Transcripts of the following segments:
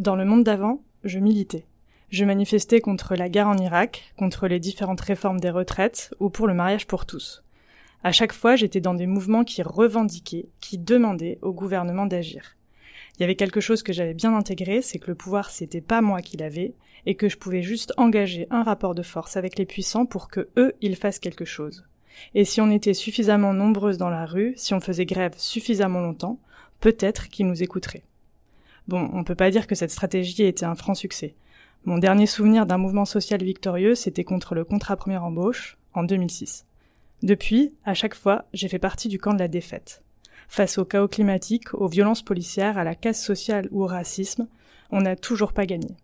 Dans le monde d'avant, je militais. Je manifestais contre la guerre en Irak, contre les différentes réformes des retraites ou pour le mariage pour tous. À chaque fois, j'étais dans des mouvements qui revendiquaient, qui demandaient au gouvernement d'agir. Il y avait quelque chose que j'avais bien intégré, c'est que le pouvoir c'était pas moi qui l'avais, et que je pouvais juste engager un rapport de force avec les puissants pour que eux, ils fassent quelque chose. Et si on était suffisamment nombreuses dans la rue, si on faisait grève suffisamment longtemps, peut-être qu'ils nous écouteraient. Bon, on peut pas dire que cette stratégie était un franc succès. Mon dernier souvenir d'un mouvement social victorieux, c'était contre le contrat première embauche, en 2006. Depuis, à chaque fois, j'ai fait partie du camp de la défaite. Face au chaos climatique, aux violences policières, à la casse sociale ou au racisme, on n'a toujours pas gagné.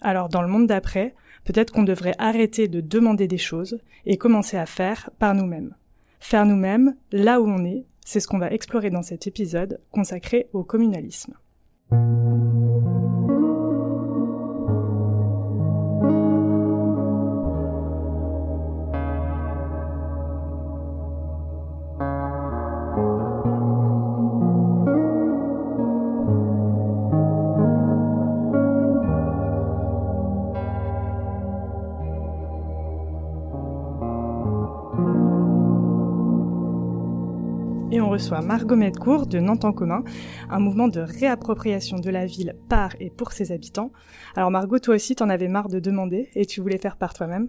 Alors dans le monde d'après, peut-être qu'on devrait arrêter de demander des choses et commencer à faire par nous-mêmes. Faire nous-mêmes, là où on est, c'est ce qu'on va explorer dans cet épisode consacré au communalisme. Thank you. Reçoit Margot Medcourt de Nantes en commun, un mouvement de réappropriation de la ville par et pour ses habitants. Alors Margot, toi aussi, t'en avais marre de demander et tu voulais faire par toi-même?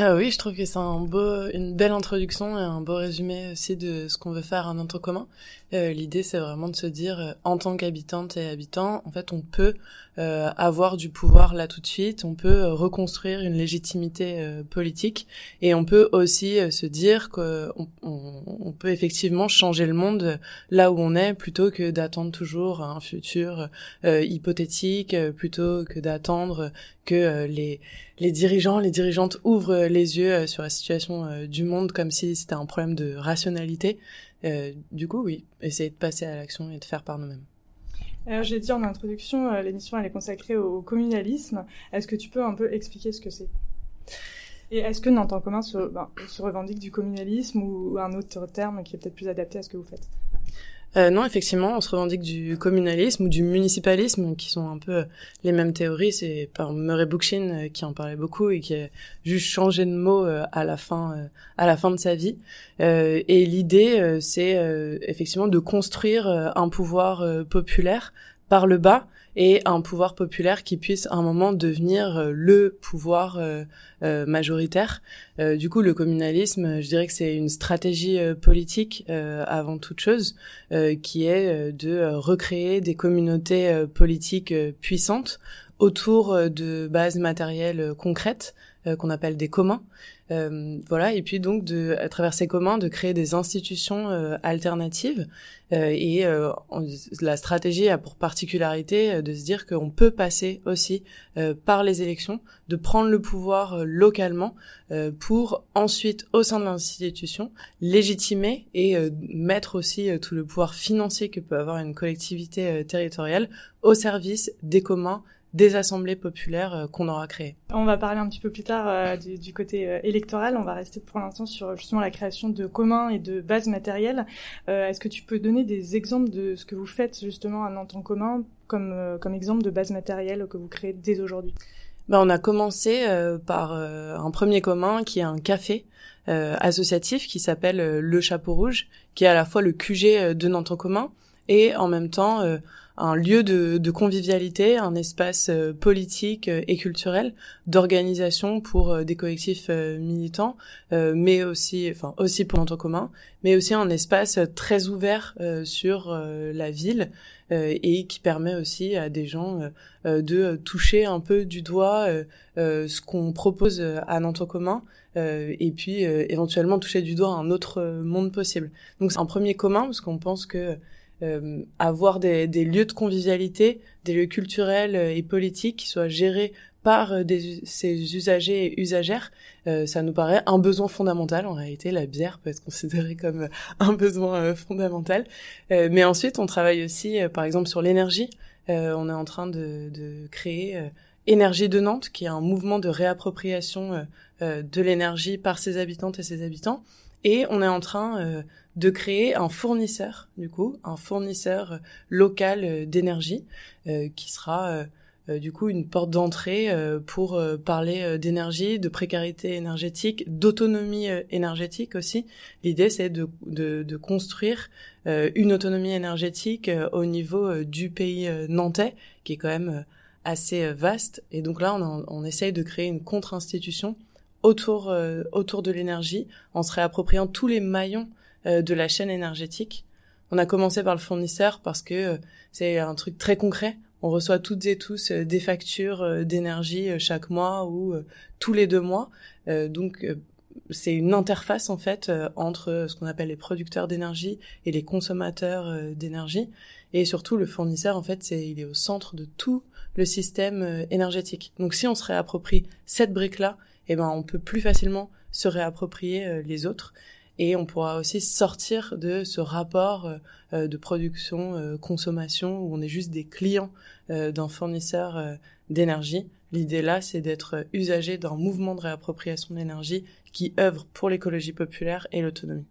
Ah oui, je trouve que c'est un beau, une belle introduction et un beau résumé aussi de ce qu'on veut faire en commun. Euh, L'idée, c'est vraiment de se dire, euh, en tant qu'habitante et habitant, en fait, on peut euh, avoir du pouvoir là tout de suite, on peut euh, reconstruire une légitimité euh, politique et on peut aussi se dire qu'on on, on, peut effectivement changer le monde là où on est plutôt que d'attendre toujours un futur hypothétique, plutôt que d'attendre que les, les dirigeants, les dirigeantes ouvrent les yeux sur la situation du monde comme si c'était un problème de rationalité. du coup, oui, essayer de passer à l'action et de faire par nous-mêmes. Alors j'ai dit en introduction, euh, l'émission elle est consacrée au communalisme. Est-ce que tu peux un peu expliquer ce que c'est? Et est-ce que Nantes en commun ben, se revendique du communalisme ou un autre terme qui est peut-être plus adapté à ce que vous faites? Euh, non, effectivement, on se revendique du communalisme ou du municipalisme, qui sont un peu euh, les mêmes théories. C'est par Murray Bookchin euh, qui en parlait beaucoup et qui a juste changé de mot euh, à la fin, à la fin de sa vie. et l'idée, c'est effectivement de construire un pouvoir populaire par le bas et un pouvoir populaire qui puisse à un moment devenir euh, le pouvoir euh, euh, majoritaire. du coup, le communalisme, je dirais que c'est une stratégie politique avant toute chose, qui est de recréer des communautés politiques puissantes autour de bases matérielles concrètes qu'on appelle des communs. Euh, voilà, et puis donc de, à travers ces communs, de créer des institutions euh, alternatives. Euh, et la stratégie a pour particularité de se dire qu'on peut passer aussi par les élections, de prendre le pouvoir localement pour ensuite, au sein de l'institution, légitimer et mettre aussi tout le pouvoir financier que peut avoir une collectivité territoriale au service des communs des assemblées populaires euh, qu'on aura créées. On va parler un petit peu plus tard euh, du, côté euh, électoral. On va rester pour l'instant sur justement la création de communs et de bases matérielles. Est-ce que tu peux donner des exemples de ce que vous faites justement à Nantes en commun comme, comme exemple de base matérielle que vous créez dès aujourd'hui? Ben, on a commencé par un premier commun qui est un café associatif qui s'appelle Le Chapeau Rouge, qui est à la fois le QG de Nantes en commun et en même temps un lieu de, de, convivialité, un espace euh, politique euh, et culturel d'organisation pour euh, des collectifs militants, mais aussi, enfin aussi pour l'entre commun, mais aussi un espace très ouvert sur la ville et qui permet aussi à des gens de toucher un peu du doigt ce qu'on propose à Nantes commun et puis éventuellement toucher du doigt un autre monde possible. Donc c'est un premier commun parce qu'on pense que euh, avoir des, des, lieux de convivialité, des lieux culturels euh, et politiques qui soient gérés par euh, des, ces usagers et usagères, euh, ça nous paraît un besoin fondamental. En réalité, la bière peut être considérée comme un besoin fondamental. mais ensuite, on travaille aussi, par exemple, sur l'énergie. on est en train de, de créer Énergie de Nantes, qui est un mouvement de réappropriation de l'énergie par ses habitantes et ses habitants. Et on est en train de créer un fournisseur, du coup, un fournisseur local d'énergie qui sera euh, du coup une porte d'entrée euh, pour euh, parler d'énergie, de précarité énergétique, d'autonomie énergétique aussi. L'idée c'est de, de, de, construire une autonomie énergétique au niveau du pays nantais, qui est quand même assez vaste. Et donc là, on, on essaye de créer une contre-institution autour autour de l'énergie, en se réappropriant tous les maillons de la chaîne énergétique. On a commencé par le fournisseur parce que c'est un truc très concret on reçoit toutes et tous euh, des factures euh, d'énergie euh, chaque mois ou tous les deux mois. donc c'est une interface en fait entre ce qu'on appelle les producteurs d'énergie et les consommateurs d'énergie et surtout le fournisseur en fait c'est il est au centre de tout le système énergétique. Donc si on se réapproprie cette brique là, eh ben on peut plus facilement se réapproprier les autres et on pourra aussi sortir de ce rapport euh, euh, de production euh, consommation où on est juste des clients d'un fournisseur d'énergie. L'idée là, c'est d'être usager d'un mouvement de réappropriation d'énergie qui œuvre pour l'écologie populaire et l'autonomie.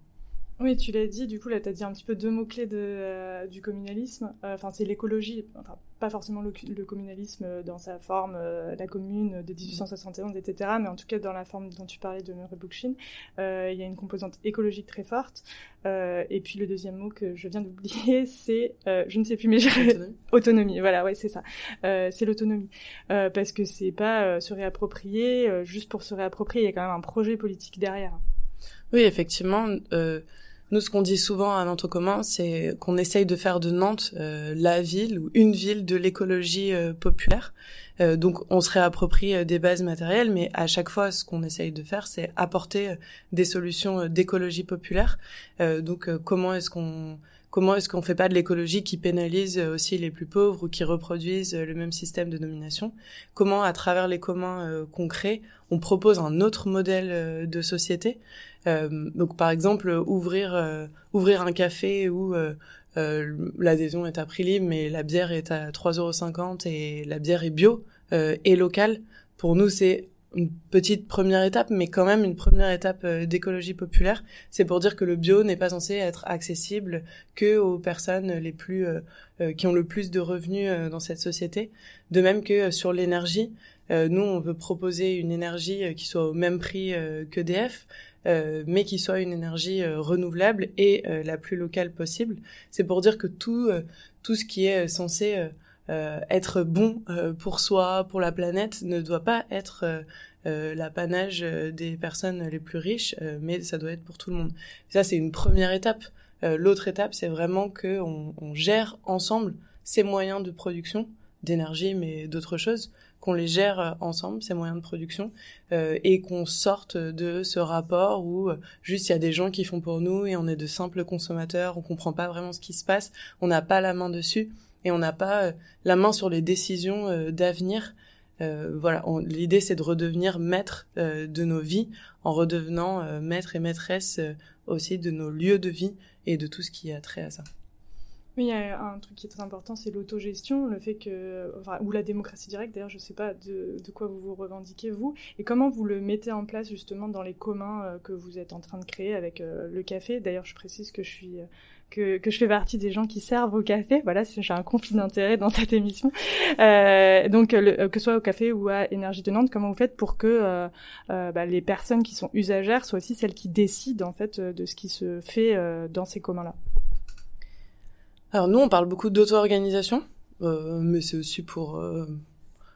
Oui, tu l'as dit, du coup, là, tu as dit un petit peu deux mots-clés de, euh, du communalisme. Euh, enfin, c'est l'écologie, enfin, pas forcément le, communalisme dans sa forme, euh, la commune de 1871, etc., mais en tout cas dans la forme dont tu parlais de Murray Bookchin, il y a une composante écologique très forte. et puis le deuxième mot que je viens d'oublier, c'est, je ne sais plus, mais autonomie. autonomie. Voilà, ouais, c'est ça. c'est l'autonomie, parce que c'est pas se réapproprier juste pour se réapproprier. Il y a quand même un projet politique derrière. Oui, effectivement. Euh, nous, ce qu'on dit souvent à Nantes commun, c'est qu'on essaye de faire de Nantes euh, la ville ou une ville de l'écologie euh, populaire. Euh, donc, on se réapproprie des bases matérielles, mais à chaque fois, ce qu'on essaye de faire, c'est apporter des solutions d'écologie populaire. donc, comment est-ce qu'on comment est-ce qu'on fait pas de l'écologie qui pénalise aussi les plus pauvres ou qui reproduisent le même système de domination Comment, à travers les communs concrets, on propose un autre modèle de société? Euh, donc par exemple ouvrir euh, ouvrir un café où euh, l'adhésion est à prix libre mais la bière est à 3,50€ et la bière est bio et locale. Pour nous c'est une petite première étape, mais quand même une première étape d'écologie populaire. C'est pour dire que le bio n'est pas censé être accessible que aux personnes les plus qui ont le plus de revenus dans cette société. De même que sur l'énergie, nous on veut proposer une énergie qui soit au même prix qu'EDF, euh, mais qui soit une énergie euh, renouvelable et euh, la plus locale possible. C'est pour dire que tout, tout ce qui est censé être bon pour soi, pour la planète, ne doit pas être l'apanage des personnes les plus riches, mais ça doit être pour tout le monde. Ça, c'est une première étape. L'autre étape, c'est vraiment que on, gère ensemble ces moyens de production d'énergie, mais d'autres choses, qu'on les gère euh, ensemble, ces moyens de production, euh, et qu'on sorte de ce rapport où euh, juste il y a des gens qui font pour nous et on est de simples consommateurs, on comprend pas vraiment ce qui se passe, on n'a pas la main dessus et on n'a pas la main sur les décisions d'avenir. voilà, l'idée c'est de redevenir maître de nos vies en redevenant maître et maîtresse aussi de nos lieux de vie et de tout ce qui a trait à ça. Oui, il y a un truc qui est très important, c'est l'autogestion, le fait que, ou la démocratie directe. D'ailleurs, je ne sais pas de, quoi vous vous revendiquez vous, et comment vous le mettez en place justement dans les communs euh, que vous êtes en train de créer avec euh, le café. D'ailleurs, je précise que je suis euh, que, que, je fais partie des gens qui servent au café. Voilà, j'ai un conflit d'intérêt dans cette émission. Euh, donc, le, que ce soit au café ou à Énergie de Nantes, comment vous faites pour que bah, les personnes qui sont usagères soient aussi celles qui décident en fait de ce qui se fait dans ces communs-là? Alors nous, on parle beaucoup d'auto-organisation, euh, mais c'est aussi pour euh,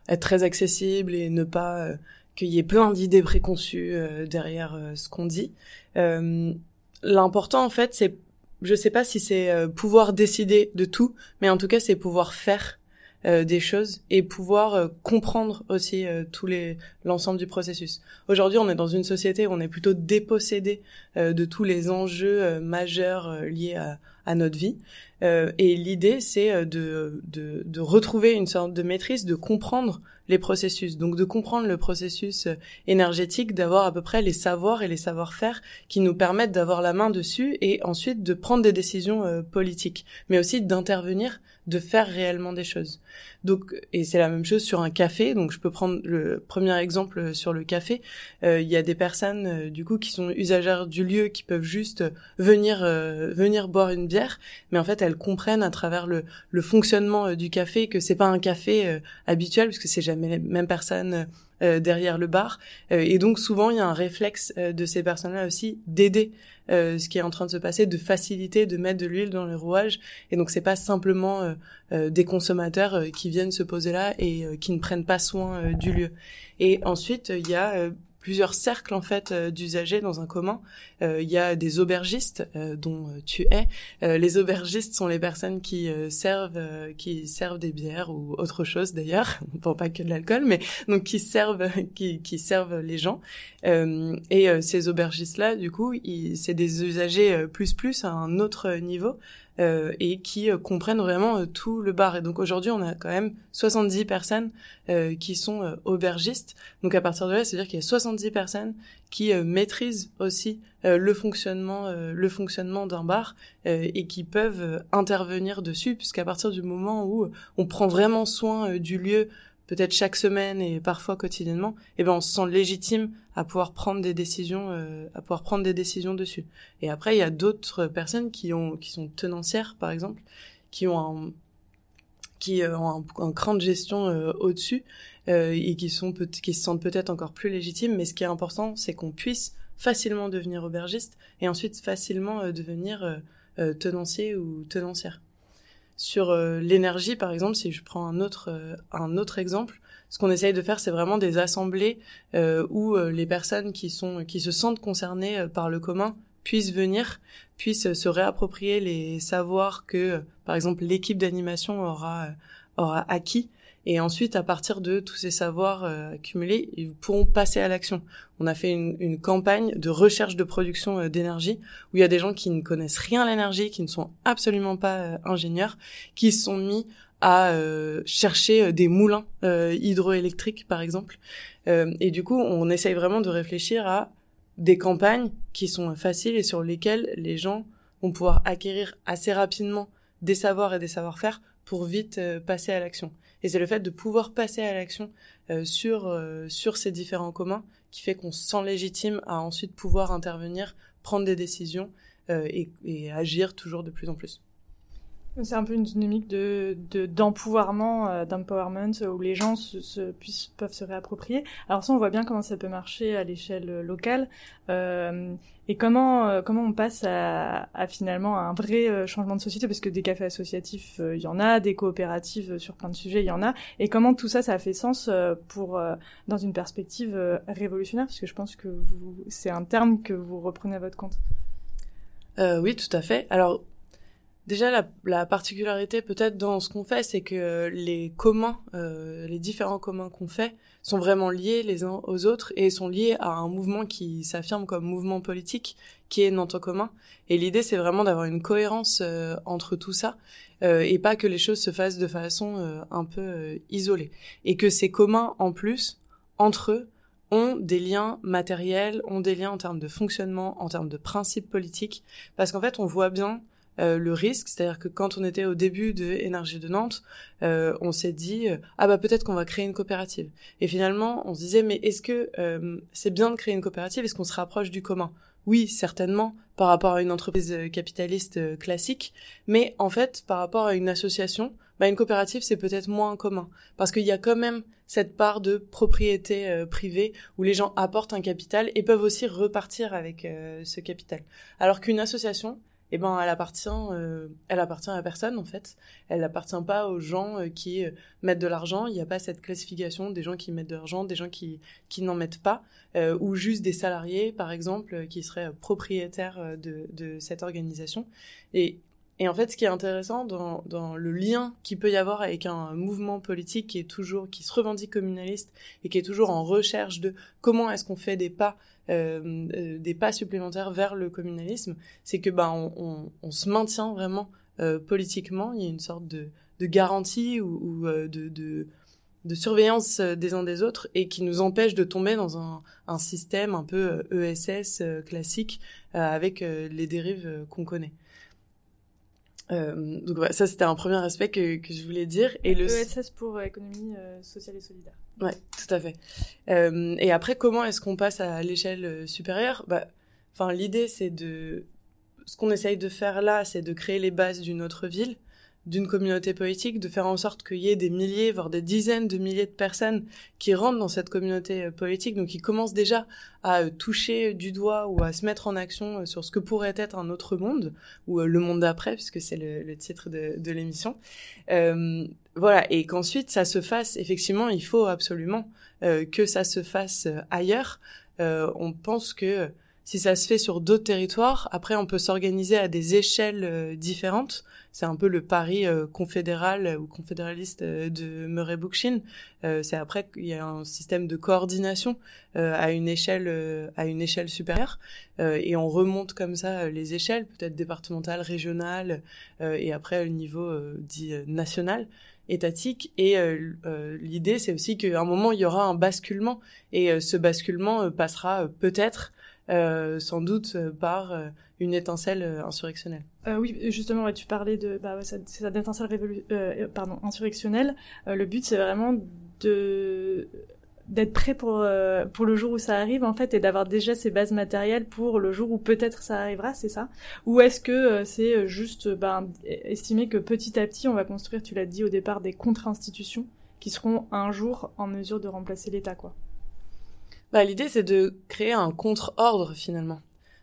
être très accessible et ne pas euh, qu'il y ait plein d'idées préconçues derrière ce qu'on dit. L'important, en fait, c'est, je sais pas si c'est pouvoir décider de tout, mais en tout cas, c'est pouvoir faire des choses et pouvoir comprendre aussi tous les l'ensemble du processus. Aujourd'hui, on est dans une société où on est plutôt dépossédé de tous les enjeux majeurs liés à, à notre vie. Euh, et l'idée, c'est de, de, de retrouver une sorte de maîtrise, de comprendre les processus. Donc de comprendre le processus énergétique, d'avoir à peu près les savoirs et les savoir-faire qui nous permettent d'avoir la main dessus et ensuite de prendre des décisions politiques, mais aussi d'intervenir de faire réellement des choses. Donc, et c'est la même chose sur un café. Donc, je peux prendre le premier exemple sur le café. Euh, il y a des personnes, euh, du coup, qui sont usagères du lieu, qui peuvent juste venir euh, venir boire une bière, mais en fait, elles comprennent à travers le, le fonctionnement du café que c'est pas un café habituel, parce que c'est jamais mêmes personnes euh, derrière le bar. Euh, et donc souvent, il y a un réflexe euh, de ces personnes-là aussi d'aider ce qui est en train de se passer, de faciliter, de mettre de l'huile dans le rouage. Et donc c'est pas simplement des consommateurs qui viennent se poser là et qui ne prennent pas soin du lieu. Et ensuite, il y a plusieurs cercles en fait euh, d'usagers dans un commun. Euh, il y a des aubergistes euh, dont tu es. les aubergistes sont les personnes qui servent qui servent des bières ou autre chose d'ailleurs, bon pas que de l'alcool, mais donc qui servent qui, qui servent les gens. et ces aubergistes là, du coup, c'est des usagers plus plus à un autre niveau. Euh, et qui euh, comprennent vraiment euh, tout le bar. Et donc aujourd'hui, on a quand même 70 personnes qui sont aubergistes. Donc à partir de là, c'est-à-dire qu'il y a 70 personnes qui maîtrisent aussi le fonctionnement, le fonctionnement d'un bar et qui peuvent intervenir dessus, puisqu'à partir du moment où on prend vraiment soin du lieu, peut-être chaque semaine et parfois quotidiennement, eh ben on se sent légitime à pouvoir prendre des décisions, euh, à pouvoir prendre des décisions dessus. Et après, il y a d'autres personnes qui ont, qui sont tenancières, par exemple, qui ont un, qui euh, ont un, cran de gestion euh, au-dessus et qui sont qui se sentent peut-être encore plus légitimes. Mais ce qui est important, c'est qu'on puisse facilement devenir aubergiste et ensuite facilement devenir tenancier ou tenancière. Sur euh, l'énergie, par exemple, si je prends un autre, euh, un autre exemple, ce qu'on essaye de faire, c'est vraiment des assemblées euh, où les personnes qui sont, qui se sentent concernées par le commun puissent venir, puissent se réapproprier les savoirs que, par exemple, l'équipe d'animation aura, aura acquis et ensuite, à partir de tous ces savoirs euh, accumulés, ils pourront passer à l'action. On a fait une, une, campagne de recherche de production euh, d'énergie où il y a des gens qui ne connaissent rien à l'énergie, qui ne sont absolument pas euh, ingénieurs, qui se sont mis à chercher des moulins hydroélectriques, par exemple. et du coup, on essaye vraiment de réfléchir à des campagnes qui sont faciles et sur lesquelles les gens vont pouvoir acquérir assez rapidement des savoirs et des savoir-faire pour vite passer à l'action. Et c'est le fait de pouvoir passer à l'action euh, sur euh, sur ces différents communs qui fait qu'on se sent légitime à ensuite pouvoir intervenir, prendre des décisions euh, et, et agir toujours de plus en plus. C'est un peu une dynamique de d'empouvoirment, euh, d'empowerment où les gens se, puissent, peuvent se réapproprier. Alors ça, on voit bien comment ça peut marcher à l'échelle locale euh, et comment euh, comment on passe à, à, finalement un vrai euh, changement de société parce que des cafés associatifs, il y en a, des coopératives sur plein de sujets, il y en a. Et comment tout ça, ça a fait sens pour dans une perspective révolutionnaire parce que je pense que vous c'est un terme que vous reprenez à votre compte. oui, tout à fait. Alors Déjà, la, la particularité peut-être dans ce qu'on fait, c'est que les communs, euh, les différents communs qu'on fait, sont vraiment liés les uns aux autres et sont liés à un mouvement qui s'affirme comme mouvement politique, qui est Nantes commun. Et l'idée, c'est vraiment d'avoir une cohérence euh, entre tout ça euh, et pas que les choses se fassent de façon euh, un peu euh, isolée. Et que ces communs, en plus, entre eux, ont des liens matériels, ont des liens en termes de fonctionnement, en termes de principes politiques, parce qu'en fait, on voit bien euh, le risque, c'est-à-dire que quand on était au début de Énergie de Nantes, euh, on s'est dit euh, ah bah peut-être qu'on va créer une coopérative. Et finalement, on se disait mais est-ce que c'est bien de créer une coopérative? Est-ce qu'on se rapproche du commun? Oui, certainement par rapport à une entreprise capitaliste classique, mais en fait par rapport à une association, bah, une coopérative c'est peut-être moins commun. Parce qu'il y a quand même cette part de propriété privée où les gens apportent un capital et peuvent aussi repartir avec ce capital. Alors qu'une association, eh ben elle appartient euh, elle appartient à personne en fait. Elle appartient pas aux gens euh, qui euh, mettent de l'argent. Il n'y a pas cette classification des gens qui mettent de l'argent des gens qui qui n'en mettent pas ou juste des salariés par exemple qui seraient propriétaires de de cette organisation. Et Et en fait, ce qui est intéressant dans, dans le lien qu'il peut y avoir avec un mouvement politique qui est toujours, qui se revendique communaliste et qui est toujours en recherche de comment est-ce qu'on fait des pas, euh, euh, des pas supplémentaires vers le communalisme, c'est que ben on, on, se maintient vraiment euh, politiquement. Il y a une sorte de, de garantie ou, ou euh, de, de de surveillance euh, des uns des autres et qui nous empêche de tomber dans un, un système un peu ESS classique avec les dérives qu'on connaît. Euh, donc voilà, ça c'était un premier aspect que, que je voulais dire. Et le ESS pour euh, économie euh, sociale et solidaire. Ouais, tout à fait. Euh, et après, comment est-ce qu'on passe à l'échelle euh, supérieure? Bah, enfin, l'idée c'est de, ce qu'on essaye de faire là, c'est de créer les bases d'une autre ville d'une communauté politique, de faire en sorte qu'il y ait des milliers, voire des dizaines de milliers de personnes qui rentrent dans cette communauté euh, politique, donc qui commencent déjà à euh, toucher du doigt ou à se mettre en action euh, sur ce que pourrait être un autre monde, ou le monde d'après, puisque c'est le, titre de, l'émission. Euh, voilà, et qu'ensuite ça se fasse, effectivement, il faut absolument euh, que ça se fasse ailleurs. on pense que si ça se fait sur d'autres territoires, après on peut s'organiser à des échelles euh, différentes. C'est un peu le pari euh, confédéral ou confédéraliste euh, de Murray Bookchin. c'est après qu'il y a un système de coordination à une échelle à une échelle supérieure et on remonte comme ça les échelles, peut-être départementales, régionales et après le niveau dit national étatique. Et euh, euh, l'idée, c'est aussi qu'à un moment, il y aura un basculement. Et ce basculement passera peut-être euh, sans doute euh, par euh, une étincelle insurrectionnelle. oui, justement, tu parlais de bah, cette, étincelle révolu pardon, insurrectionnelle. le but, c'est vraiment d'être prêt pour pour le jour où ça arrive en fait et d'avoir déjà ces bases matérielles pour le jour où peut-être ça arrivera c'est ça? Ou est-ce que c'est juste ben, estimer que petit à petit on va construire tu l'as dit au départ des contre-institutions qui seront un jour en mesure de remplacer l'État quoi? Bah, L'idée, c'est de créer un contre-ordre, finalement.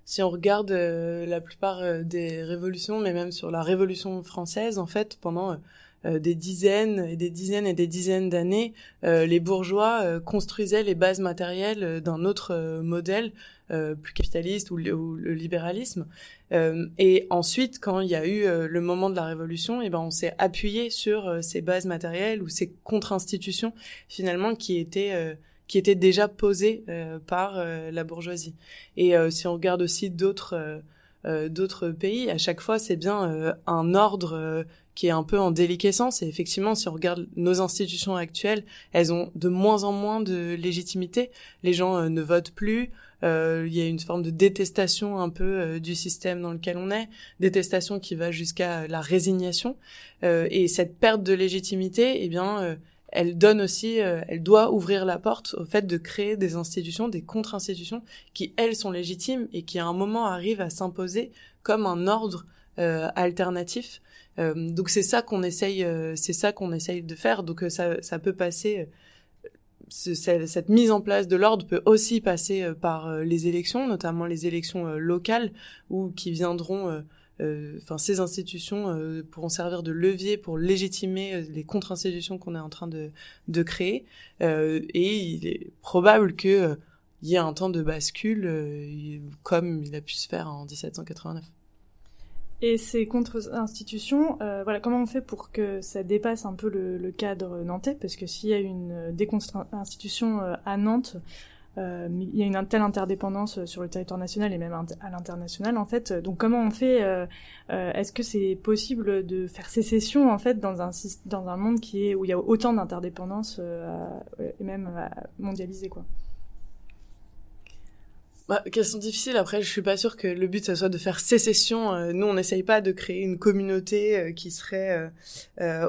Si on regarde euh, la plupart euh, des révolutions, mais même sur la Révolution française, en fait, pendant euh, des dizaines et des dizaines et des dizaines d'années, les bourgeois construisaient les bases matérielles d'un autre modèle plus capitaliste ou le, ou le libéralisme. et ensuite, quand il y a eu le moment de la Révolution, eh ben on s'est appuyé sur ces bases matérielles ou ces contre-institutions finalement qui étaient qui était déjà posée euh, par euh, la bourgeoisie. Et euh, si on regarde aussi d'autres d'autres pays, à chaque fois, c'est bien un ordre qui est un peu en déliquescence. Et effectivement, si on regarde nos institutions actuelles, elles ont de moins en moins de légitimité. Les gens ne votent plus. Il y a une forme de détestation un peu du système dans lequel on est, détestation qui va jusqu'à la résignation. et cette perte de légitimité, eh bien, elle donne aussi, euh, elle doit ouvrir la porte au fait de créer des institutions, des contre-institutions qui elles sont légitimes et qui à un moment arrivent à s'imposer comme un ordre euh, alternatif. Euh, donc c'est ça qu'on essaye, c'est ça qu'on essaye de faire. Donc ça, ça peut passer. cette mise en place de l'ordre peut aussi passer par les élections, notamment les élections locales, ou qui viendront euh, enfin ces institutions euh, pourront servir de levier pour légitimer euh, les contre-institutions qu'on est en train de, de créer. et il est probable que il y ait un temps de bascule comme il a pu se faire en 1789. Et ces contre-institutions, euh, voilà, comment on fait pour que ça dépasse un peu le, le cadre nantais? Parce que s'il y a une déconstitution à Nantes, euh, il y a une telle interdépendance euh, sur le territoire national et même à l'international en fait. Donc comment on fait euh, euh, Est-ce que c'est possible de faire sécession en fait dans un monde où il y a autant d'interdépendance euh, et même mondialisée quoi? Bah, question difficile. Après, je suis pas sûre que le but ça soit de faire sécession. nous, on n'essaye pas de créer une communauté qui serait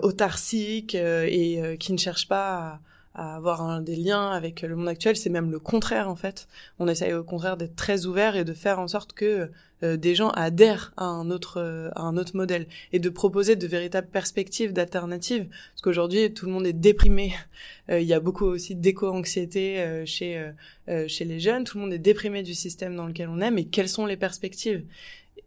autarcique et qui ne cherche pas à, avoir un, des liens avec le monde actuel, c'est même le contraire en fait. On essaye au contraire d'être très ouvert et de faire en sorte que euh, des gens adhèrent à un autre euh, à un autre modèle et de proposer de véritables perspectives d'alternatives parce qu'aujourd'hui tout le monde est déprimé. Euh, il y a beaucoup aussi d'éco-anxiété chez chez les jeunes, tout le monde est déprimé du système dans lequel on est mais quelles sont les perspectives?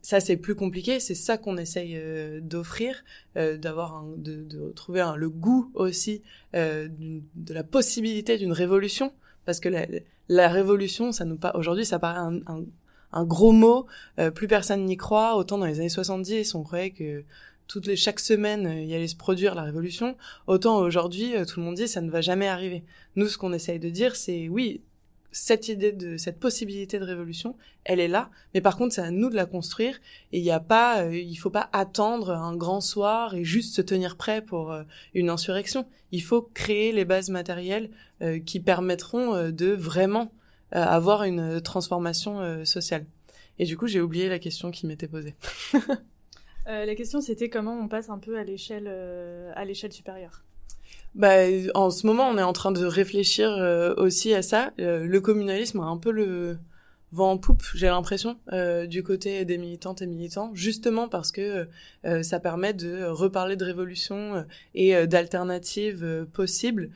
Ça c'est plus compliqué, c'est ça qu'on essaye euh, d'offrir, euh, d'avoir de, de trouver un, le goût aussi euh, de la possibilité d'une révolution, parce que la, la, révolution, ça nous pas aujourd'hui, ça paraît un, un, un gros mot, plus personne n'y croit. Autant dans les années 70, on croyait que toutes les chaque semaine il allait se produire la révolution. Autant aujourd'hui, tout le monde dit ça ne va jamais arriver. Nous, ce qu'on essaye de dire, c'est oui, cette idée de cette possibilité de révolution, elle est là, mais par contre c'est à nous de la construire et il y a pas euh, il faut pas attendre un grand soir et juste se tenir prêt pour euh, une insurrection. Il faut créer les bases matérielles euh, qui permettront de vraiment avoir une transformation sociale. Et du coup, j'ai oublié la question qui m'était posée. la question c'était comment on passe un peu à l'échelle à l'échelle supérieure. Bah, en ce moment, on est en train de réfléchir euh, aussi à ça. Euh, le communalisme a un peu le vent en poupe, j'ai l'impression, euh, du côté des militantes et militants, justement parce que ça permet de reparler de révolution et d'alternatives possibles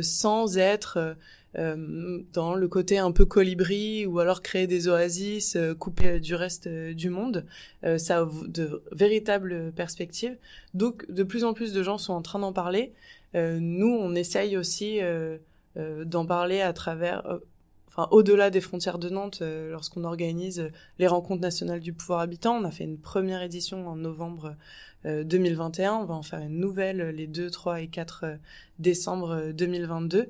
sans être dans le côté un peu colibri ou alors créer des oasis coupées du reste du monde. ça a de véritables perspectives. Donc, de plus en plus de gens sont en train d'en parler. Euh, nous, on essaye aussi euh, euh, d'en parler à travers enfin au-delà des frontières de Nantes, lorsqu'on organise les rencontres nationales du pouvoir habitant, on a fait une première édition en novembre 2021, on va en faire une nouvelle les 2, 3 et 4 décembre 2022.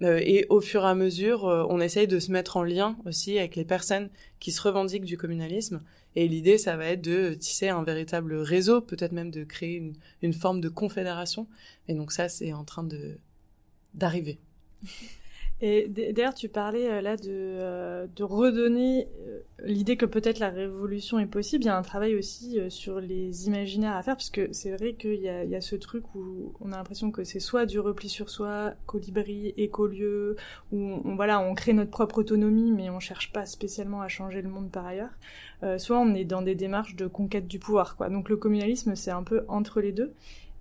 et au fur et à mesure, on essaye de se mettre en lien aussi avec les personnes qui se revendiquent du communalisme et l'idée, ça va être de tisser un véritable réseau, peut-être même de créer une, forme de confédération. Et donc ça, c'est en train de d'arriver. Et d'ailleurs, tu parlais euh, là de, euh, redonner euh, l'idée que peut-être la révolution est possible. Il y a un travail aussi sur les imaginaires à faire, parce que c'est vrai qu'il y a, il y a ce truc où on a l'impression que c'est soit du repli sur soi, colibri, écolieu, où on, voilà, on crée notre propre autonomie, mais on cherche pas spécialement à changer le monde par ailleurs. soit on est dans des démarches de conquête du pouvoir, quoi. Donc le communalisme, c'est un peu entre les deux.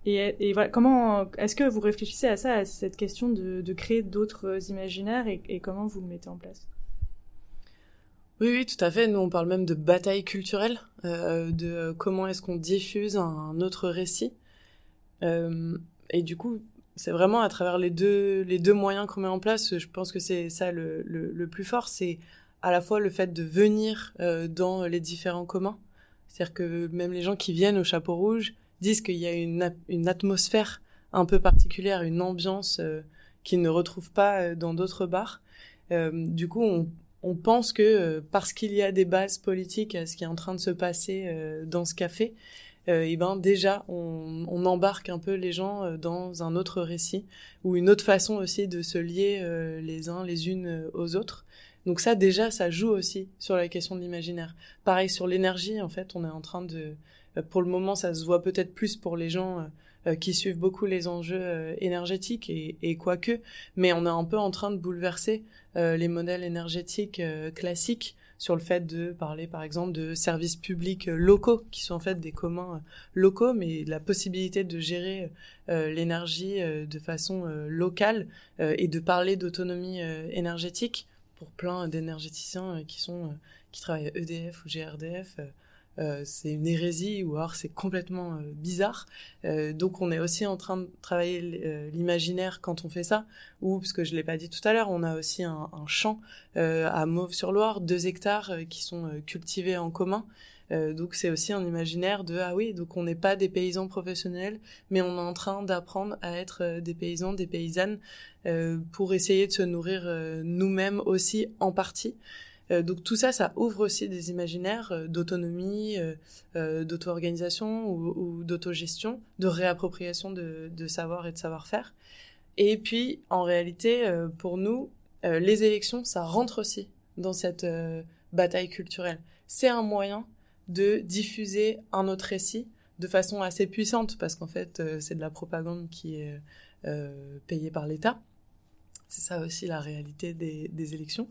Et, voilà, comment est-ce que vous réfléchissez à ça, à cette question de, créer d'autres imaginaires et, comment vous le mettez en place? Oui, oui, tout à fait. Nous, on parle même de bataille culturelle, euh, de comment est-ce qu'on diffuse un, autre récit. Euh, et du coup, c'est vraiment à travers les deux, les deux moyens qu'on met en place, je pense que c'est ça le, le, plus fort, c'est à la fois le fait de venir euh, dans les différents communs. C'est-à-dire que même les gens qui viennent au Chapeau Rouge, disent qu'il y a une, atmosphère un peu particulière, une ambiance euh, qu'ils ne retrouvent pas euh, dans d'autres bars. Euh, du coup, on, pense que parce qu'il y a des bases politiques à ce qui est en train de se passer dans ce café, et ben déjà on, embarque un peu les gens dans un autre récit ou une autre façon aussi de se lier les uns les unes aux autres. Donc ça déjà ça joue aussi sur la question de l'imaginaire. Pareil sur l'énergie en fait, on est en train de pour le moment, ça se voit peut-être plus pour les gens euh, euh, qui suivent beaucoup les enjeux énergétiques et, et quoique, mais on est un peu en train de bouleverser les modèles énergétiques classiques sur le fait de parler par exemple de services publics locaux qui sont en fait des communs locaux mais la possibilité de gérer l'énergie de façon locale et de parler d'autonomie énergétique pour plein d'énergéticiens qui sont qui travaillent à EDF ou GRDF euh, c'est une hérésie ou alors c'est complètement euh, bizarre. Euh, donc on est aussi en train de travailler l'imaginaire quand on fait ça. Ou parce que je l'ai pas dit tout à l'heure, on a aussi un, un champ à Mauve-sur-Loire, deux hectares qui sont cultivés en commun. donc c'est aussi un imaginaire de ah oui donc on n'est pas des paysans professionnels mais on est en train d'apprendre à être des paysans des paysannes pour essayer de se nourrir nous-mêmes aussi en partie euh, donc tout ça, ça ouvre aussi des imaginaires euh, d'autonomie, euh, d'auto-organisation ou, d'autogestion, de réappropriation de, savoir et de savoir-faire. Et puis, en réalité, pour nous, les élections, ça rentre aussi dans cette bataille culturelle. C'est un moyen de diffuser un autre récit de façon assez puissante, parce qu'en fait, c'est de la propagande qui est payée par l'État. C'est ça aussi la réalité des élections.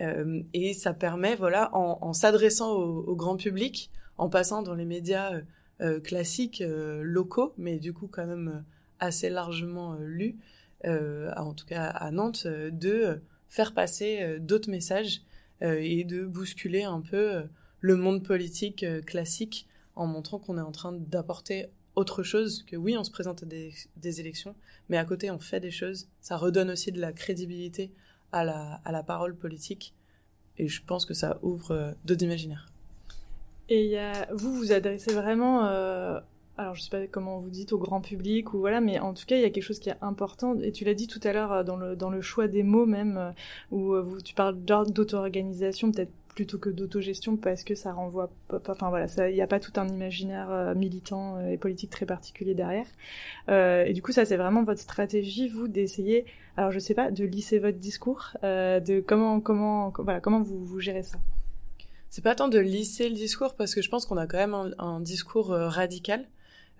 Euh, et ça permet, voilà, en, s'adressant au, grand public, en passant dans les médias euh, euh classiques locaux, mais du coup quand même assez largement lus, en tout cas à Nantes, de faire passer d'autres messages et de bousculer un peu le monde politique classique en montrant qu'on est en train d'apporter autre chose que oui, on se présente à des, élections, mais à côté, on fait des choses. Ça redonne aussi de la crédibilité à la, à la parole politique. et je pense que ça ouvre d'autres imaginaires. Et y a, vous vous adressez vraiment alors je sais pas comment vous dites au grand public ou voilà, mais en tout cas il y a quelque chose qui est important et tu l'as dit tout à l'heure dans le dans le choix des mots même où tu parles d'auto-organisation peut-être plutôt que d'autogestion parce que ça renvoie enfin voilà il n'y a pas tout un imaginaire euh, militant euh, et politique très particulier derrière. Euh, et du coup ça c'est vraiment votre stratégie vous d'essayer alors je sais pas de lisser votre discours de comment comment voilà comment vous, vous gérez ça? C'est pas tant de lisser le discours parce que je pense qu'on a quand même un, un discours radical.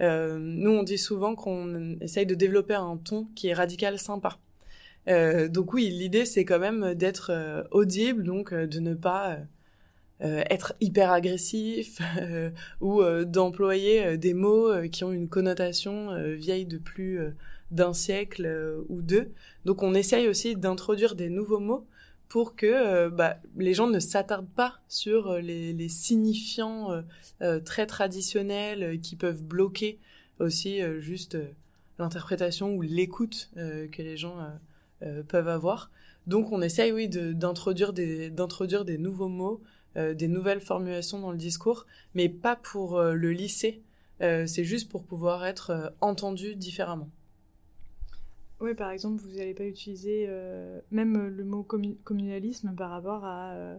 Nous on dit souvent qu'on essaye de développer un ton qui est radical sympa euh, donc oui, l'idée c'est quand même d'être euh, audible, donc euh, de ne pas être hyper agressif ou d'employer des mots qui ont une connotation vieille de plus d'un siècle ou deux. Donc on essaye aussi d'introduire des nouveaux mots pour que bah, les gens ne s'attardent pas sur les, les signifiants très traditionnels qui peuvent bloquer aussi juste l'interprétation ou l'écoute que les gens euh, peuvent avoir. Donc on essaye, oui, d'introduire des, d'introduire des nouveaux mots, euh, des nouvelles formulations dans le discours, mais pas pour euh, le lisser. c'est juste pour pouvoir être entendu différemment. Oui, par exemple, vous n'allez pas utiliser même le mot communalisme par rapport à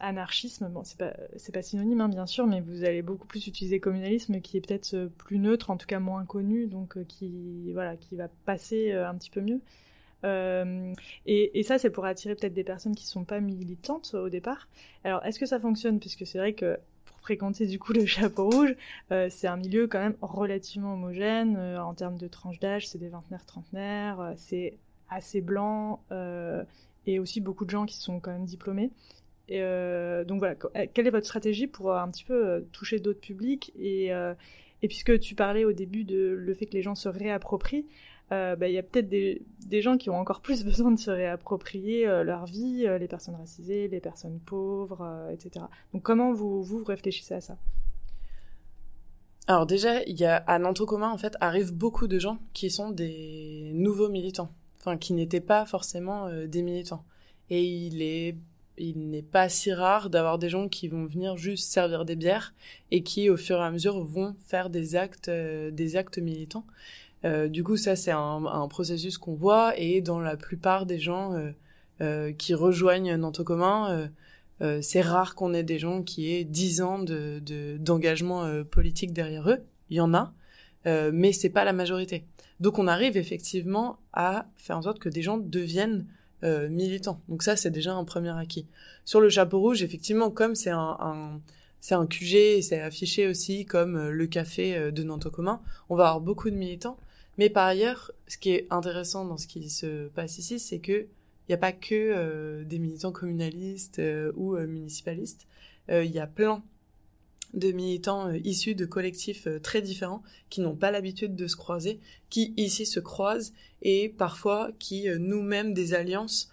anarchisme. Bon, c'est pas pas synonyme, hein, bien sûr, mais vous allez beaucoup plus utiliser communalisme, qui est peut-être plus neutre, en tout cas moins connu, donc qui voilà, qui va passer un petit peu mieux. Euh, et, ça, c'est pour attirer peut-être des personnes qui sont pas militantes au départ. Alors, est-ce que ça fonctionne? Puisque c'est vrai que pour fréquenter du coup le chapeau rouge, euh, c'est un milieu quand même relativement homogène euh, en termes de tranche d'âge. C'est des vingtenaires, trentenaires, euh, c'est assez blanc et aussi beaucoup de gens qui sont quand même diplômés. Et donc voilà, quelle est votre stratégie pour un petit peu toucher d'autres publics et, puisque tu parlais au début de le fait que les gens se réapproprient, euh, bah, il y a peut-être des, gens qui ont encore plus besoin de se réapproprier euh, leur vie, euh, les personnes racisées, les personnes pauvres, etc. Donc comment vous, vous réfléchissez à ça? Alors déjà, à Nantes commun en fait arrivent beaucoup de gens qui sont des nouveaux militants, enfin qui n'étaient pas forcément des militants. Et il est il n'est pas si rare d'avoir des gens qui vont venir juste servir des bières et qui au fur et à mesure vont faire des actes des actes militants euh, du coup, ça, c'est un, un, processus qu'on voit et dans la plupart des gens euh, euh qui rejoignent Nantes commun, euh, euh, c'est rare qu'on ait des gens qui aient 10 ans de, d'engagement politique derrière eux. Il y en a, mais c'est pas la majorité. Donc, on arrive effectivement à faire en sorte que des gens deviennent militants. Donc ça, c'est déjà un premier acquis. Sur le chapeau rouge, effectivement, comme c'est un, un c'est un QG et c'est affiché aussi comme le café de Nantes commun, on va avoir beaucoup de militants. Mais par ailleurs, ce qui est intéressant dans ce qui se passe ici, c'est que il n'y a pas que euh, des militants communalistes euh, ou euh, municipalistes. Il y a plein de militants issus de collectifs très différents qui n'ont pas l'habitude de se croiser, qui ici se croisent et parfois qui nous-mêmes des alliances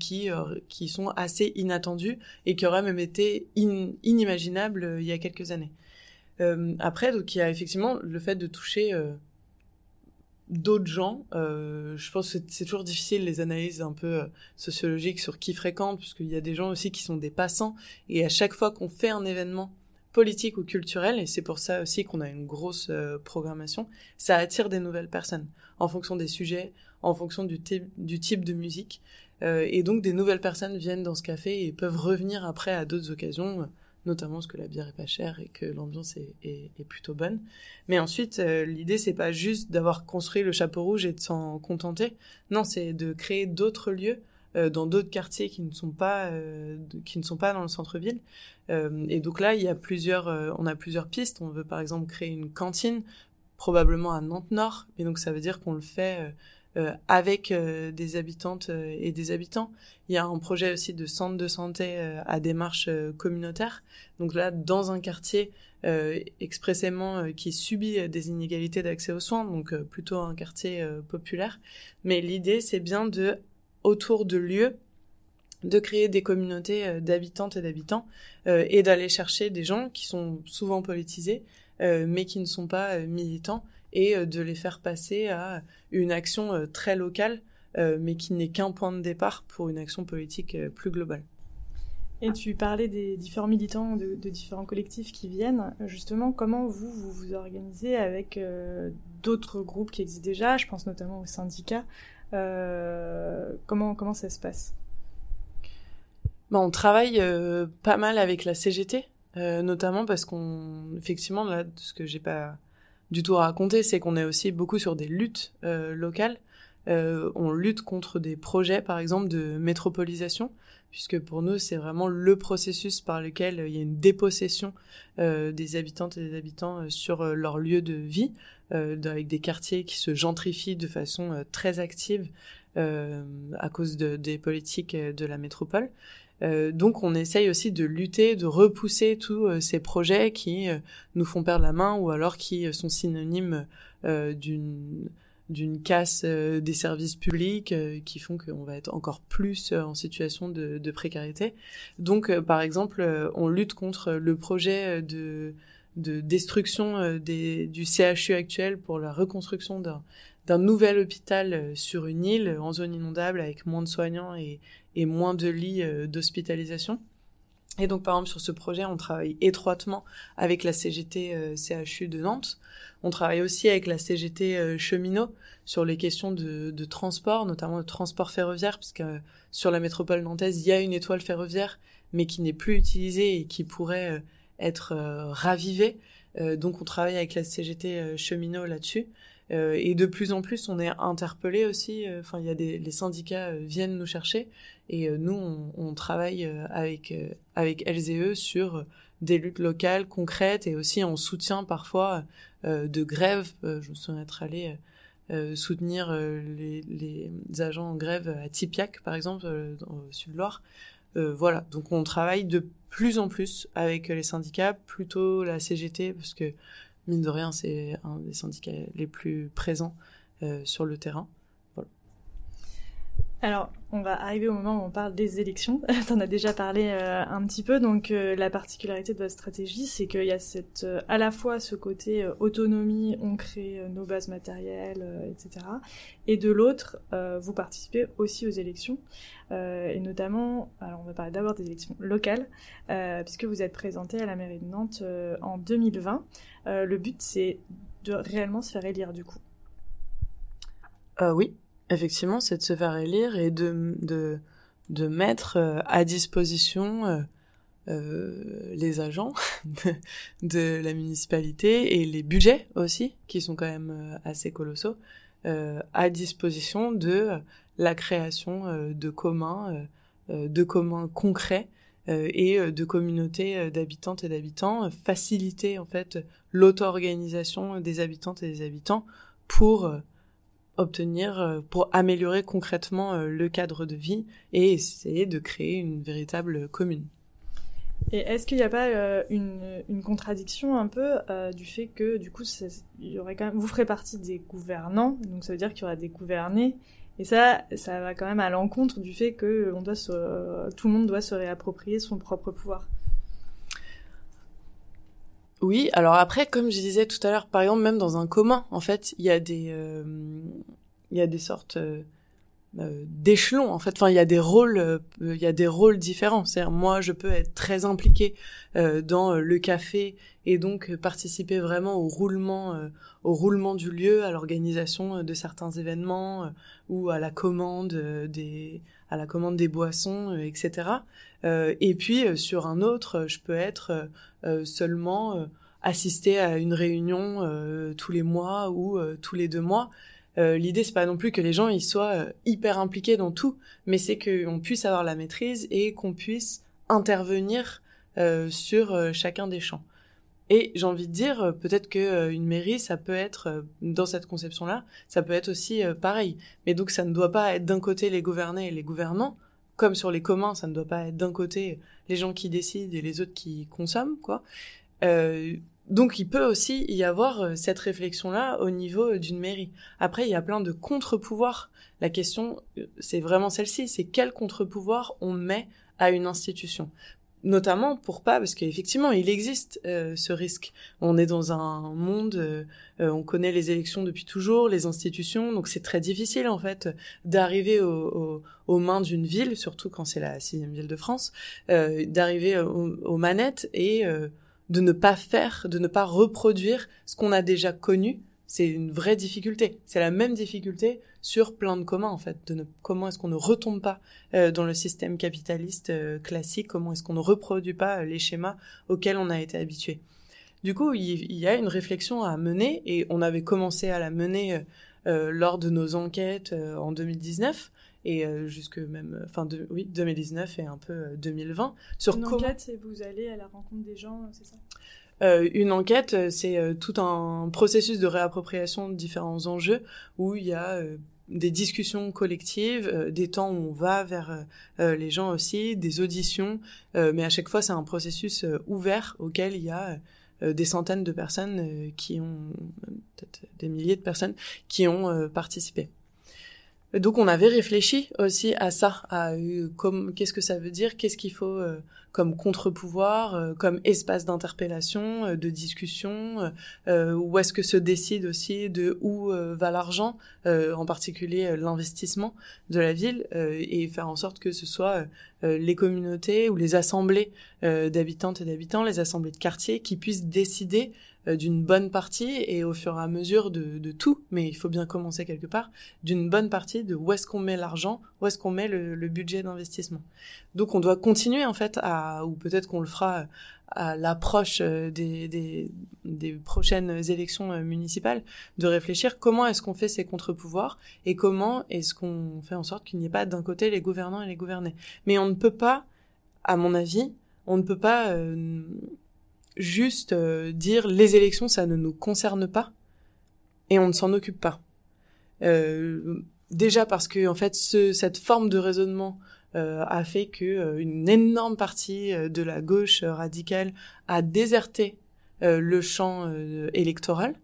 qui qui sont assez inattendues et qui auraient même été inimaginables il y a quelques années. après, donc il y a effectivement le fait de toucher d'autres gens. Euh, je pense que c'est toujours difficile les analyses un peu euh, sociologiques sur qui fréquente, parce qu'il y a des gens aussi qui sont des passants. Et à chaque fois qu'on fait un événement politique ou culturel, et c'est pour ça aussi qu'on a une grosse euh, programmation, ça attire des nouvelles personnes en fonction des sujets, en fonction du, type de musique. Euh, et donc des nouvelles personnes viennent dans ce café et peuvent revenir après à d'autres occasions notamment parce que la bière est pas chère et que l'ambiance est, est, est, plutôt bonne. Mais ensuite, euh, l'idée c'est pas juste d'avoir construit le chapeau rouge et de s'en contenter. Non, c'est de créer d'autres lieux euh, dans d'autres quartiers qui ne sont pas euh, qui ne sont pas dans le centre-ville. Euh, et donc là, il y a plusieurs, on a plusieurs pistes. On veut par exemple créer une cantine, probablement à Nantes Nord. Et donc ça veut dire qu'on le fait euh, avec euh, des habitantes euh, et des habitants. Il y a un projet aussi de centre de santé à démarche communautaire. Donc là, dans un quartier expressément qui subit des inégalités d'accès aux soins, donc plutôt un quartier populaire. Mais l'idée, c'est bien de, autour de lieux, de créer des communautés d'habitantes et d'habitants et d'aller chercher des gens qui sont souvent politisés, mais qui ne sont pas militants et euh, de les faire passer à une action euh, très locale, euh, mais qui n'est qu'un point de départ pour une action politique plus globale. Et tu parlais des différents militants de, différents collectifs qui viennent. Justement, comment vous vous, organisez avec euh, d'autres groupes qui existent déjà? Je pense notamment aux syndicats. Euh, comment, ça se passe? Bah, On travaille euh, pas mal avec la CGT, notamment parce qu'on, effectivement, là, ce que j'ai pas du tout raconté, c'est qu'on est aussi beaucoup sur des luttes locales. on lutte contre des projets, par exemple, de métropolisation puisque pour nous, c'est vraiment le processus par lequel euh, il y a une dépossession euh, des habitantes et des habitants euh, sur leur lieu de vie, avec des quartiers qui se gentrifient de façon très active à cause de, des politiques de la métropole. donc on essaye aussi de lutter, de repousser tous ces projets qui nous font perdre la main ou alors qui sont synonymes d'une d'une casse euh, des services publics euh, qui font qu'on va être encore plus euh, en situation de, précarité. Donc, par exemple, on lutte contre le projet de, de destruction des, du CHU actuel pour la reconstruction d'un nouvel hôpital sur une île en zone inondable avec moins de soignants et moins de lits d'hospitalisation. Et donc, par exemple, sur ce projet, on travaille étroitement avec la CGT CHU de Nantes. On travaille aussi avec la CGT cheminot sur les questions de, transport, notamment de transport ferroviaire, parce que sur la métropole nantaise, il y a une étoile ferroviaire, mais qui n'est plus utilisée et qui pourrait euh, être euh, ravivée. Euh, donc on travaille avec la CGT cheminot là-dessus. Et de plus en plus, on est interpellé aussi. Enfin, il y a des les syndicats viennent nous chercher et nous, on, travaille avec avec elles et eux sur des luttes locales concrètes et aussi en soutien parfois de grèves. je me souviens être allée euh, soutenir euh, les, les, agents en grève à Tipiac, par exemple, euh, au Sud-Loire. voilà, donc on travaille de plus en plus avec les syndicats, plutôt la CGT, parce que mine de rien, c'est un des syndicats les plus présents sur le terrain. Alors, on va arriver au moment où on parle des élections. tu en as déjà parlé euh, un petit peu. Donc, euh, la particularité de votre stratégie, c'est qu'il y a cette, euh, à la fois ce côté autonomie, on crée nos bases matérielles, etc. Et de l'autre, vous participez aussi aux élections. et notamment, alors on va parler d'abord des élections locales, puisque vous êtes présenté à la mairie de Nantes en 2020. le but, c'est de réellement se faire élire du coup. oui, effectivement, c'est de se faire élire et de, de, de mettre euh, à disposition euh, euh, les agents de, la municipalité et les budgets aussi, qui sont quand même assez colossaux, à disposition de la création de communs, de communs concrets et de communautés d'habitantes et d'habitants, faciliter en fait l'auto-organisation des habitantes et des habitants pour obtenir euh, pour améliorer concrètement euh, le cadre de vie et essayer de créer une véritable commune. Et est-ce qu'il n'y a pas euh, une, contradiction un peu du fait que du coup y aurait quand même, vous ferez partie des gouvernants, donc ça veut dire qu'il y aura des gouvernés, et ça, ça va quand même à l'encontre du fait que tout le monde doit se réapproprier son propre pouvoir. Oui, alors après, comme je disais tout à l'heure, par exemple, même dans un commun, en fait, il y a des, euh, il y a des sortes euh, euh, d'échelons, en fait. Enfin, il y a des rôles, il y a des rôles différents. C'est-à-dire, moi, je peux être très impliqué dans le café et donc participer vraiment au roulement, au roulement du lieu, à l'organisation de certains événements ou à la commande des, à la commande des boissons, etc. et puis sur un autre, je peux être euh, seulement euh, assister à une réunion euh, tous les mois ou tous les deux mois. L'idée c'est pas non plus que les gens ils soient hyper impliqués dans tout, mais c'est qu'on puisse avoir la maîtrise et qu'on puisse intervenir sur chacun des champs. Et j'ai envie de dire, peut-être que une mairie, ça peut être dans cette conception-là, ça peut être aussi pareil. Mais donc ça ne doit pas être d'un côté les gouvernés et les gouvernants, comme sur les communs, ça ne doit pas être d'un côté les gens qui décident et les autres qui consomment, quoi. Euh, donc il peut aussi y avoir euh, cette réflexion-là au niveau d'une mairie. Après, il y a plein de contre-pouvoirs. La question, euh, c'est vraiment celle-ci, c'est quel contre-pouvoir on met à une institution? Notamment pour pas parce qu'effectivement il existe euh, ce risque. On est dans un monde, euh, euh, on connaît les élections depuis toujours, les institutions, donc c'est très difficile en fait d'arriver au, aux mains d'une ville, surtout quand c'est la sixième ville de France, d'arriver aux, manettes et de ne pas faire, de ne pas reproduire ce qu'on a déjà connu. C'est une vraie difficulté. C'est la même difficulté sur plein de communs en fait. De comment est-ce qu'on ne retombe pas euh, dans le système capitaliste euh, classique Comment est-ce qu'on ne reproduit pas euh, les schémas auxquels on a été habitué Du coup, il, y a une réflexion à mener et on avait commencé à la mener lors de nos enquêtes en 2019 et jusque même fin de oui 2019 et un peu 2020 sur une enquête c'est vous allez à la rencontre des gens c'est ça? Euh, une enquête, c'est tout un processus de réappropriation de différents enjeux où il y a des discussions collectives, euh, des temps où on va vers euh, euh, les gens aussi, des auditions, mais à chaque fois c'est un processus ouvert auquel il y a des centaines de personnes qui ont, peut-être des milliers de personnes qui ont participé. Donc on avait réfléchi aussi à ça, à comme qu'est-ce que ça veut dire, qu'est-ce qu'il faut comme contre-pouvoir, euh, comme espace d'interpellation, euh, de discussion, euh, où est-ce que se décide aussi de où va l'argent, en particulier l'investissement de la ville, et faire en sorte que ce soit les communautés ou les assemblées d'habitantes et d'habitants, les assemblées de quartier, qui puissent décider euh, d'une bonne partie et au fur et à mesure de, de tout, mais il faut bien commencer quelque part, d'une bonne partie de où est-ce qu'on met l'argent, où est-ce qu'on met le, le budget d'investissement. Donc on doit continuer en fait à, ou peut-être qu'on le fera à l'approche euh, des, des, des, prochaines élections euh, municipales, de réfléchir comment est-ce qu'on fait ces contre-pouvoirs et comment est-ce qu'on fait en sorte qu'il n'y ait pas d'un côté les gouvernants et les gouvernés. Mais on ne peut pas, à mon avis, on ne peut pas juste euh, dire les élections, ça ne nous concerne pas et on ne s'en occupe pas. Euh, déjà parce que en fait, ce, cette forme de raisonnement euh, a fait que une énorme partie de la gauche radicale a déserté le champ électoral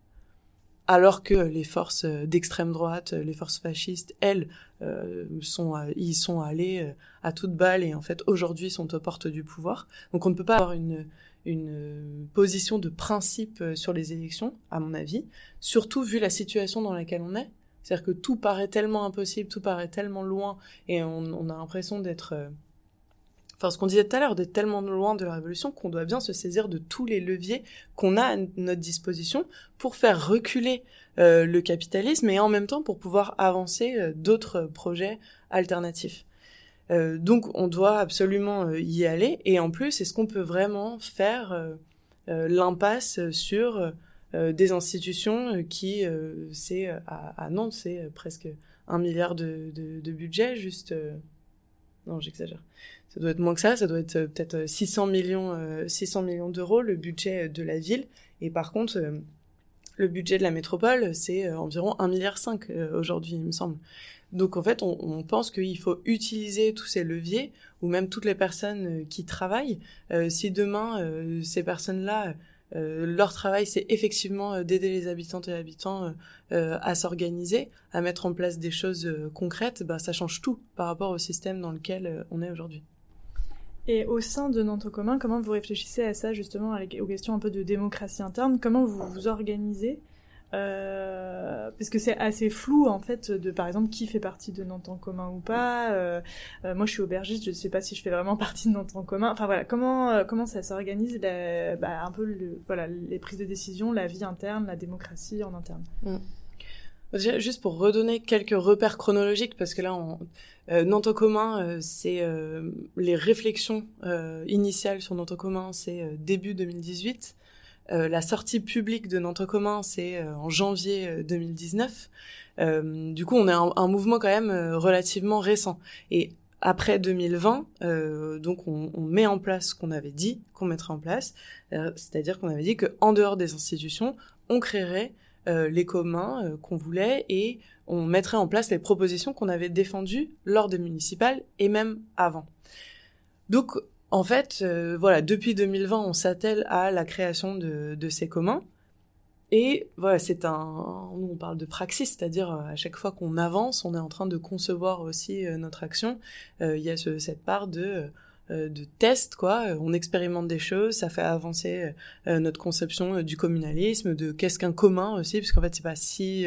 alors que les forces d'extrême droite, les forces fascistes, elles, y sont allées à toute balle et en fait aujourd'hui sont aux portes du pouvoir. Donc on ne peut pas avoir une, une euh, position de principe euh, sur les élections, à mon avis, surtout vu la situation dans laquelle on est. C'est-à-dire que tout paraît tellement impossible, tout paraît tellement loin, et on, a l'impression d'être... Euh, enfin, ce qu'on disait tout à l'heure, d'être tellement loin de la révolution qu'on doit bien se saisir de tous les leviers qu'on a à notre disposition pour faire reculer le capitalisme et en même temps pour pouvoir avancer d'autres projets alternatifs. Euh, donc on doit absolument euh, y aller. Et en plus, est-ce qu'on peut vraiment faire euh, l'impasse sur des institutions qui, c'est à, Nantes, c'est presque un milliard de, budget, juste... non, j'exagère. Ça doit être moins que ça, ça doit être peut-être 600 millions, 600 millions d'euros le budget de la ville. Et par contre, le budget de la métropole, c'est environ 1,5 milliard aujourd'hui, il me semble. Donc en fait, on, pense qu'il faut utiliser tous ces leviers, ou même toutes les personnes euh, qui travaillent. Euh, si demain, euh, ces personnes-là, leur travail, c'est effectivement d'aider les habitantes et habitants à s'organiser, à mettre en place des choses concrètes, bah, ça change tout par rapport au système dans lequel on est aujourd'hui. Et au sein de Nantes commun, comment vous réfléchissez à ça, justement, aux questions un peu de démocratie interne? Comment vous vous organisez euh, parce que c'est assez flou en fait de par exemple qui fait partie de Nantes en commun ou pas. Euh, euh, moi je suis aubergiste, je ne sais pas si je fais vraiment partie de Nantes en commun. Enfin voilà, comment euh, comment ça s'organise bah, un peu le, voilà les prises de décision, la vie interne, la démocratie en interne? Mm. Juste pour redonner quelques repères chronologiques, parce que là, on, Nantes en commun, c'est les réflexions initiales sur Nantes en commun, c'est début 2018. Euh, la sortie publique de Nantes commun, c'est euh, en janvier 2019. Euh, du coup, on est un, un mouvement quand même relativement récent. Et après 2020, donc on, on, met en place ce qu'on avait dit qu'on mettrait en place, c'est-à-dire qu'on avait dit qu'en dehors des institutions, on créerait les communs qu'on voulait et on mettrait en place les propositions qu'on avait défendues lors des municipales et même avant. Donc en fait, euh, voilà, depuis 2020, on s'attelle à la création de, ces communs. Et voilà, c'est un, on parle de praxis, c'est-à-dire euh, à chaque fois qu'on avance, on est en train de concevoir aussi euh, notre action. il y a ce, cette part de de test, quoi. On expérimente des choses, ça fait avancer notre conception du communalisme, de qu'est-ce qu'un commun aussi, parce qu'en fait c'est pas si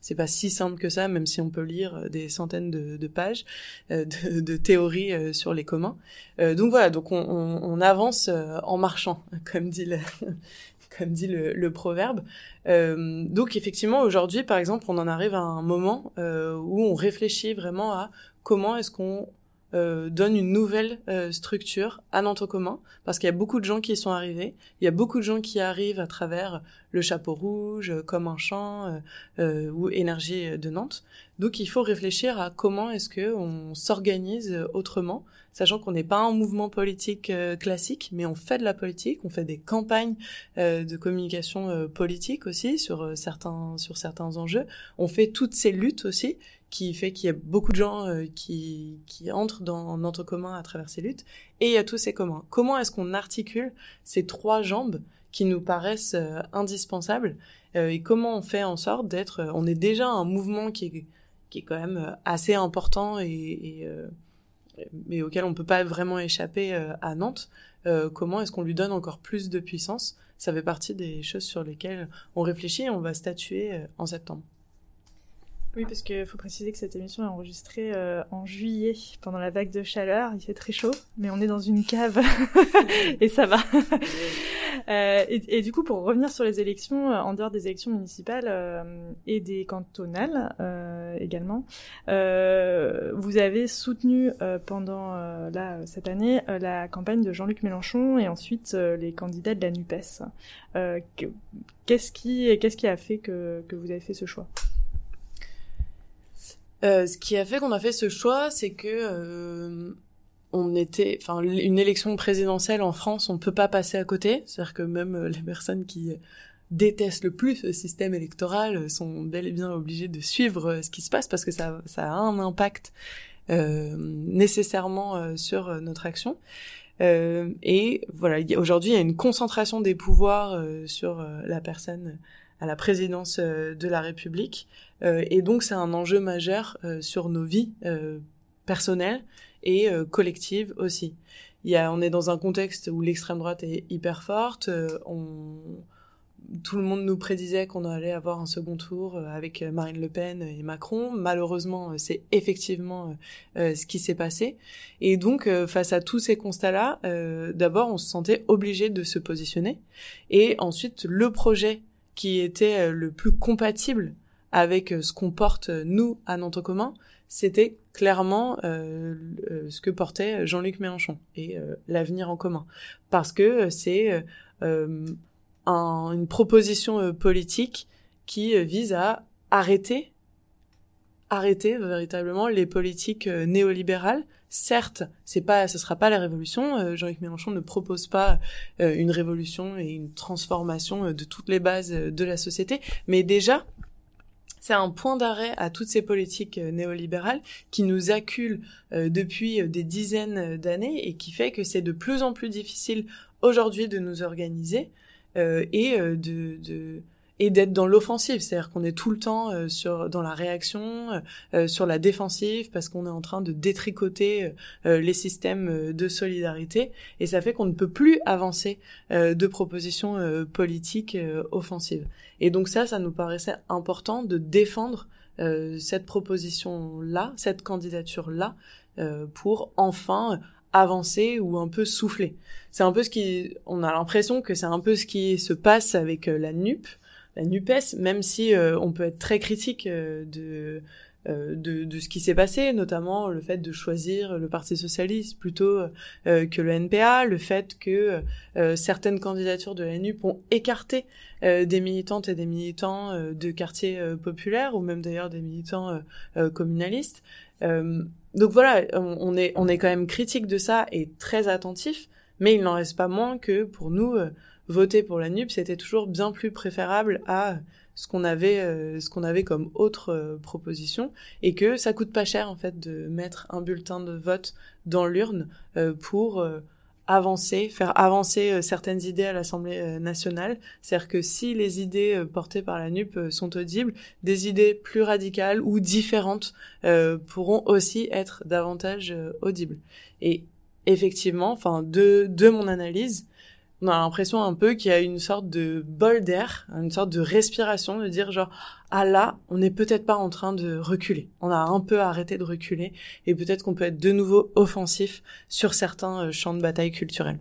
c'est pas si simple que ça, même si on peut lire des centaines de, pages de, de, théories sur les communs. donc voilà, donc on, on avance en marchant, comme dit le, comme dit le, proverbe. Euh, donc effectivement, aujourd'hui, par exemple, on en arrive à un moment euh, où on réfléchit vraiment à comment est-ce qu'on euh, donne une nouvelle euh, structure à notre commun, parce qu'il y a beaucoup de gens qui y sont arrivés, il y a beaucoup de gens qui arrivent à travers le chapeau rouge, euh, comme un champ ou énergie de Nantes. Donc il faut réfléchir à comment est-ce que on s'organise autrement, sachant qu'on n'est pas un mouvement politique classique, mais on fait de la politique, on fait des campagnes de communication politique aussi sur certains sur certains enjeux, on fait toutes ces luttes aussi qui fait qu'il y a beaucoup de gens euh, qui, qui entrent dans notre commun à travers ces luttes, et il y a tous ces communs. Comment est-ce qu'on articule ces trois jambes qui nous paraissent euh, indispensables, euh, et comment on fait en sorte d'être... on est déjà un mouvement qui est, qui est quand même assez important et, mais auquel on peut pas vraiment échapper à Nantes. comment est-ce qu'on lui donne encore plus de puissance? Ça fait partie des choses sur lesquelles on réfléchit et on va statuer en septembre. Oui, parce qu'il faut préciser que cette émission est enregistrée euh, en juillet, pendant la vague de chaleur. Il fait très chaud, mais on est dans une cave et ça va. euh, et, et, du coup, pour revenir sur les élections, euh, en dehors des élections municipales euh, et des cantonales également, vous avez soutenu pendant là cette année la campagne de Jean-Luc Mélenchon et ensuite les candidats de la Nupes. qu'est-ce qui, qu'est-ce qui a fait que, que vous avez fait ce choix? Euh, ce qui a fait qu'on a fait ce choix, c'est que euh, on était, enfin, une élection présidentielle en France, on peut pas passer à côté. C'est-à-dire que même euh, les personnes qui détestent le plus le système électoral sont bel et bien obligées de suivre ce qui se passe parce que ça, ça a un impact nécessairement sur notre action. et voilà, aujourd'hui, il y a une concentration des pouvoirs sur la personne à la présidence de la République. Euh, et donc c'est un enjeu majeur euh, sur nos vies euh, personnelles et collectives aussi. Il y a, on est dans un contexte où l'extrême droite est hyper forte. on, tout le monde nous prédisait qu'on allait avoir un second tour avec Marine Le Pen et Macron. Malheureusement, c'est effectivement ce qui s'est passé. Et donc, face à tous ces constats-là, d'abord, on se sentait obligé de se positionner. Et ensuite, le projet qui était le plus compatible avec euh, ce qu'on porte euh, nous à Nantes commun, c'était clairement euh, ce que portait Jean-Luc Mélenchon et l'avenir en commun, parce que c'est une proposition politique qui vise à arrêter arrêter véritablement les politiques néolibérales. Certes, c'est pas, ce sera pas la révolution. Jean-Luc Mélenchon ne propose pas une révolution et une transformation de toutes les bases de la société, mais déjà, c'est un point d'arrêt à toutes ces politiques euh, néolibérales qui nous acculent euh, depuis euh, des dizaines d'années et qui fait que c'est de plus en plus difficile aujourd'hui de nous organiser et de et d'être dans l'offensive, c'est-à-dire qu'on est tout le temps euh, sur dans la réaction, euh, euh, sur la défensive parce qu'on est en train de détricoter les systèmes de solidarité et ça fait qu'on ne peut plus avancer de propositions politiques offensives. Et donc ça, ça nous paraissait important de défendre cette proposition-là, cette candidature-là, pour enfin avancer ou un peu souffler. C'est un peu ce qui, on a l'impression que c'est un peu ce qui se passe avec la NUP, la Nupes, même si euh, on peut être très critique euh, euh, de, de, ce qui s'est passé, notamment le fait de choisir le Parti socialiste plutôt que le NPA, le fait que certaines candidatures de la NUP ont écarté des militantes et des militants de quartiers populaires ou même d'ailleurs des militants communalistes. donc voilà, on, est on est quand même critique de ça et très attentif, mais il n'en reste pas moins que pour nous voter pour la NUP, c'était toujours bien plus préférable à ce qu'on avait, euh, ce qu'on avait comme autre euh, proposition, et que ça coûte pas cher en fait de mettre un bulletin de vote dans l'urne euh, pour avancer, faire avancer certaines idées à l'Assemblée nationale. C'est-à-dire que si les idées portées par la NUP sont audibles, des idées plus radicales ou différentes pourront aussi être davantage audibles. Et effectivement, enfin de de mon analyse, on a l'impression un peu qu'il y a une sorte de bol d'air, une sorte de respiration, de dire genre ah là, on n'est peut-être pas en train de reculer. On a un peu arrêté de reculer et peut-être qu'on peut être de nouveau offensif sur certains euh, champs de bataille culturels.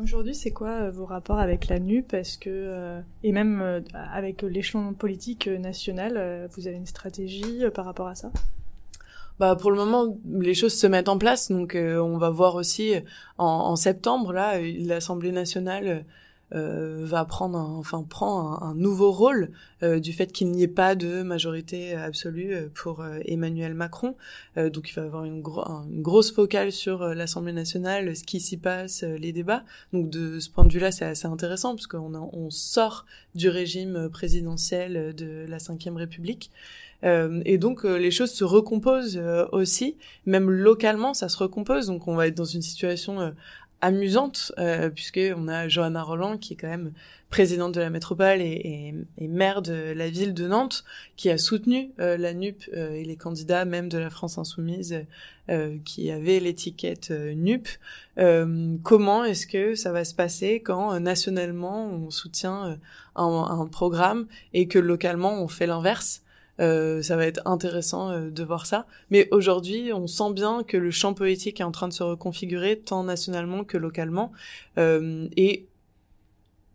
Aujourd'hui, c'est quoi euh, vos rapports avec la NUP Est-ce que euh, et même avec l'échelon politique national, vous avez une stratégie par rapport à ça? Bah pour le moment les choses se mettent en place donc euh, on va voir aussi en, en septembre là l'Assemblée nationale euh, va prendre un, enfin prend un, nouveau rôle euh, du fait qu'il n'y ait pas de majorité absolue pour Emmanuel Macron. Donc il va avoir une, une grosse focale sur l'Assemblée nationale ce qui s'y passe les débats. Donc de ce point de vue là c'est assez intéressant parce qu'on on sort du régime présidentiel de la Ve République euh, et donc euh, les choses se recomposent euh, aussi, même localement ça se recompose. Donc on va être dans une situation amusante puisque on a Johanna Roland qui est quand même présidente de la métropole et, maire de la ville de Nantes, qui a soutenu la NUP et les candidats même de la France insoumise qui avaient l'étiquette NUP. comment est-ce que ça va se passer quand nationalement on soutient un, programme et que localement on fait l'inverse? Euh, ça va être intéressant euh, de voir ça. Mais aujourd'hui, on sent bien que le champ poétique est en train de se reconfigurer tant nationalement que localement. Euh, et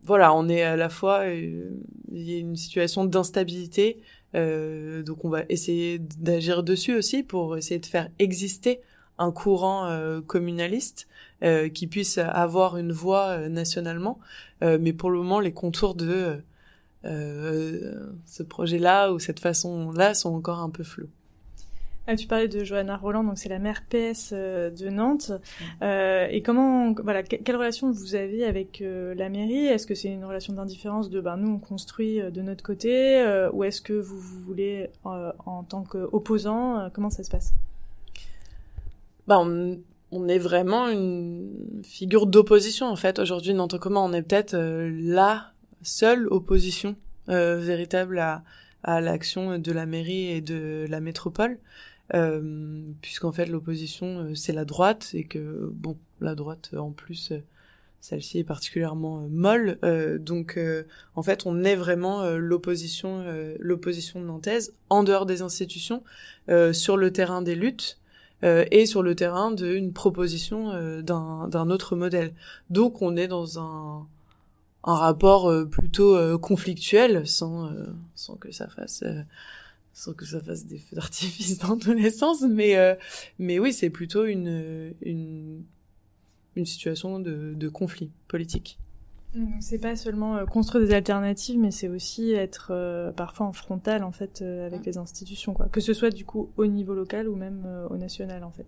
voilà, on est à la fois il y a une situation d'instabilité, donc on va essayer d'agir dessus aussi pour essayer de faire exister un courant communaliste qui puisse avoir une voix nationalement. mais pour le moment, les contours de euh, ce projet-là ou cette façon-là sont encore un peu flous. Ah, tu parlais de Johanna Roland, donc c'est la maire PS euh, de Nantes. Euh, et comment, voilà, quelle relation vous avez avec euh, la mairie? Est-ce que c'est une relation d'indifférence de, ben nous on construit de notre côté, ou est-ce que vous, vous voulez en tant qu'opposant Comment ça se passe? Bah, on, on, est vraiment une figure d'opposition en fait. Aujourd'hui, Nantes comment on est peut-être là seule opposition euh, véritable à, à l'action de la mairie et de la métropole, euh, puisqu'en fait l'opposition euh, c'est la droite et que bon la droite en plus euh, celle-ci est particulièrement molle, donc en fait on est vraiment l'opposition l'opposition nantaise en dehors des institutions sur le terrain des luttes. et sur le terrain d'une proposition d'un autre modèle. Donc on est dans un un rapport euh, plutôt euh, conflictuel sans euh, sans que ça fasse sans que ça fasse des feux d'artifice dans tous les sens mais mais oui c'est plutôt une une une situation de, de conflit politique c'est pas seulement construire des alternatives, mais c'est aussi être parfois en frontal en fait avec les institutions, quoi. Que ce soit du coup au niveau local ou même au national en fait.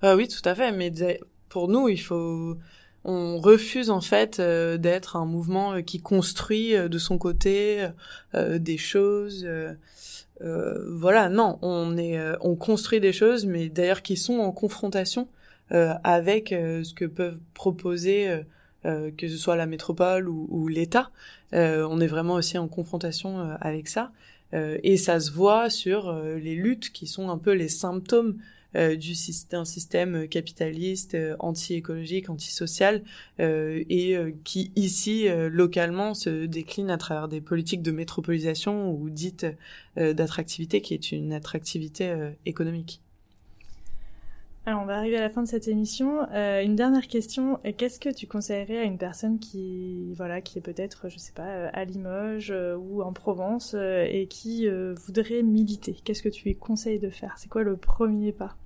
Ah oui, tout à fait. Mais pour nous, il faut on refuse en fait euh, d'être un mouvement euh, qui construit euh, de son côté des choses. voilà, non, on est, on construit des choses, mais d'ailleurs qui sont en confrontation avec ce que peuvent proposer que ce soit la métropole ou, ou l'État. on est vraiment aussi en confrontation avec ça, et ça se voit sur les luttes qui sont un peu les symptômes euh, du d'un système capitaliste, euh, anti-écologique, antisocial, euh, et qui ici localement se décline à travers des politiques de métropolisation ou dites d'attractivité, qui est une attractivité économique. Alors, on va arriver à la fin de cette émission. Euh, une dernière question. Qu'est-ce que tu conseillerais à une personne qui, voilà, qui est peut-être, je sais pas, à Limoges ou en Provence et qui voudrait militer? Qu'est-ce que tu lui conseilles de faire? C'est quoi le premier pas?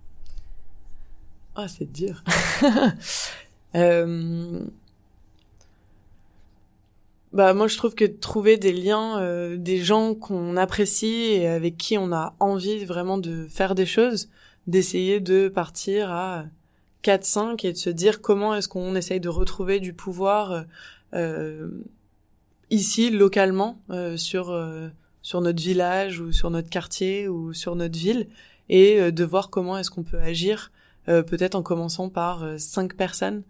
Ah, c'est dur. euh... Bah moi je trouve que trouver des liens, euh, des gens qu'on apprécie et avec qui on a envie vraiment de faire des choses, d'essayer de partir à 4-5 et de se dire comment est-ce qu'on essaye de retrouver du pouvoir euh, ici localement euh, sur euh, sur notre village ou sur notre quartier ou sur notre ville et euh, de voir comment est-ce qu'on peut agir euh, peut-être en commençant par euh, cinq personnes.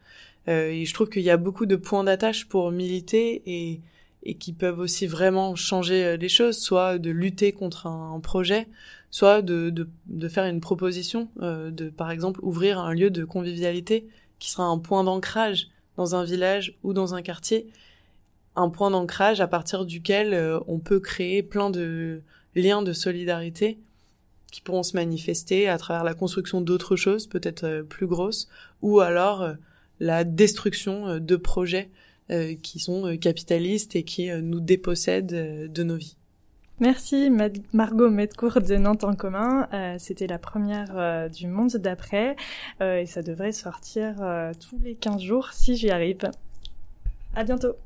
Euh, et je trouve qu'il y a beaucoup de points d'attache pour militer et, et qui peuvent aussi vraiment changer les choses, soit de lutter contre un, projet, soit de, de, de, faire une proposition, de par exemple ouvrir un lieu de convivialité qui sera un point d'ancrage dans un village ou dans un quartier, un point d'ancrage à partir duquel euh, on peut créer plein de liens de solidarité qui pourront se manifester à travers la construction d'autres choses, peut-être euh, plus grosses, ou alors euh, la destruction de projets qui sont capitalistes et qui nous dépossèdent de nos vies. Merci Margot Medcourt de Nantes en commun. C'était la première du monde d'après et ça devrait sortir tous les 15 jours si j'y arrive. À bientôt.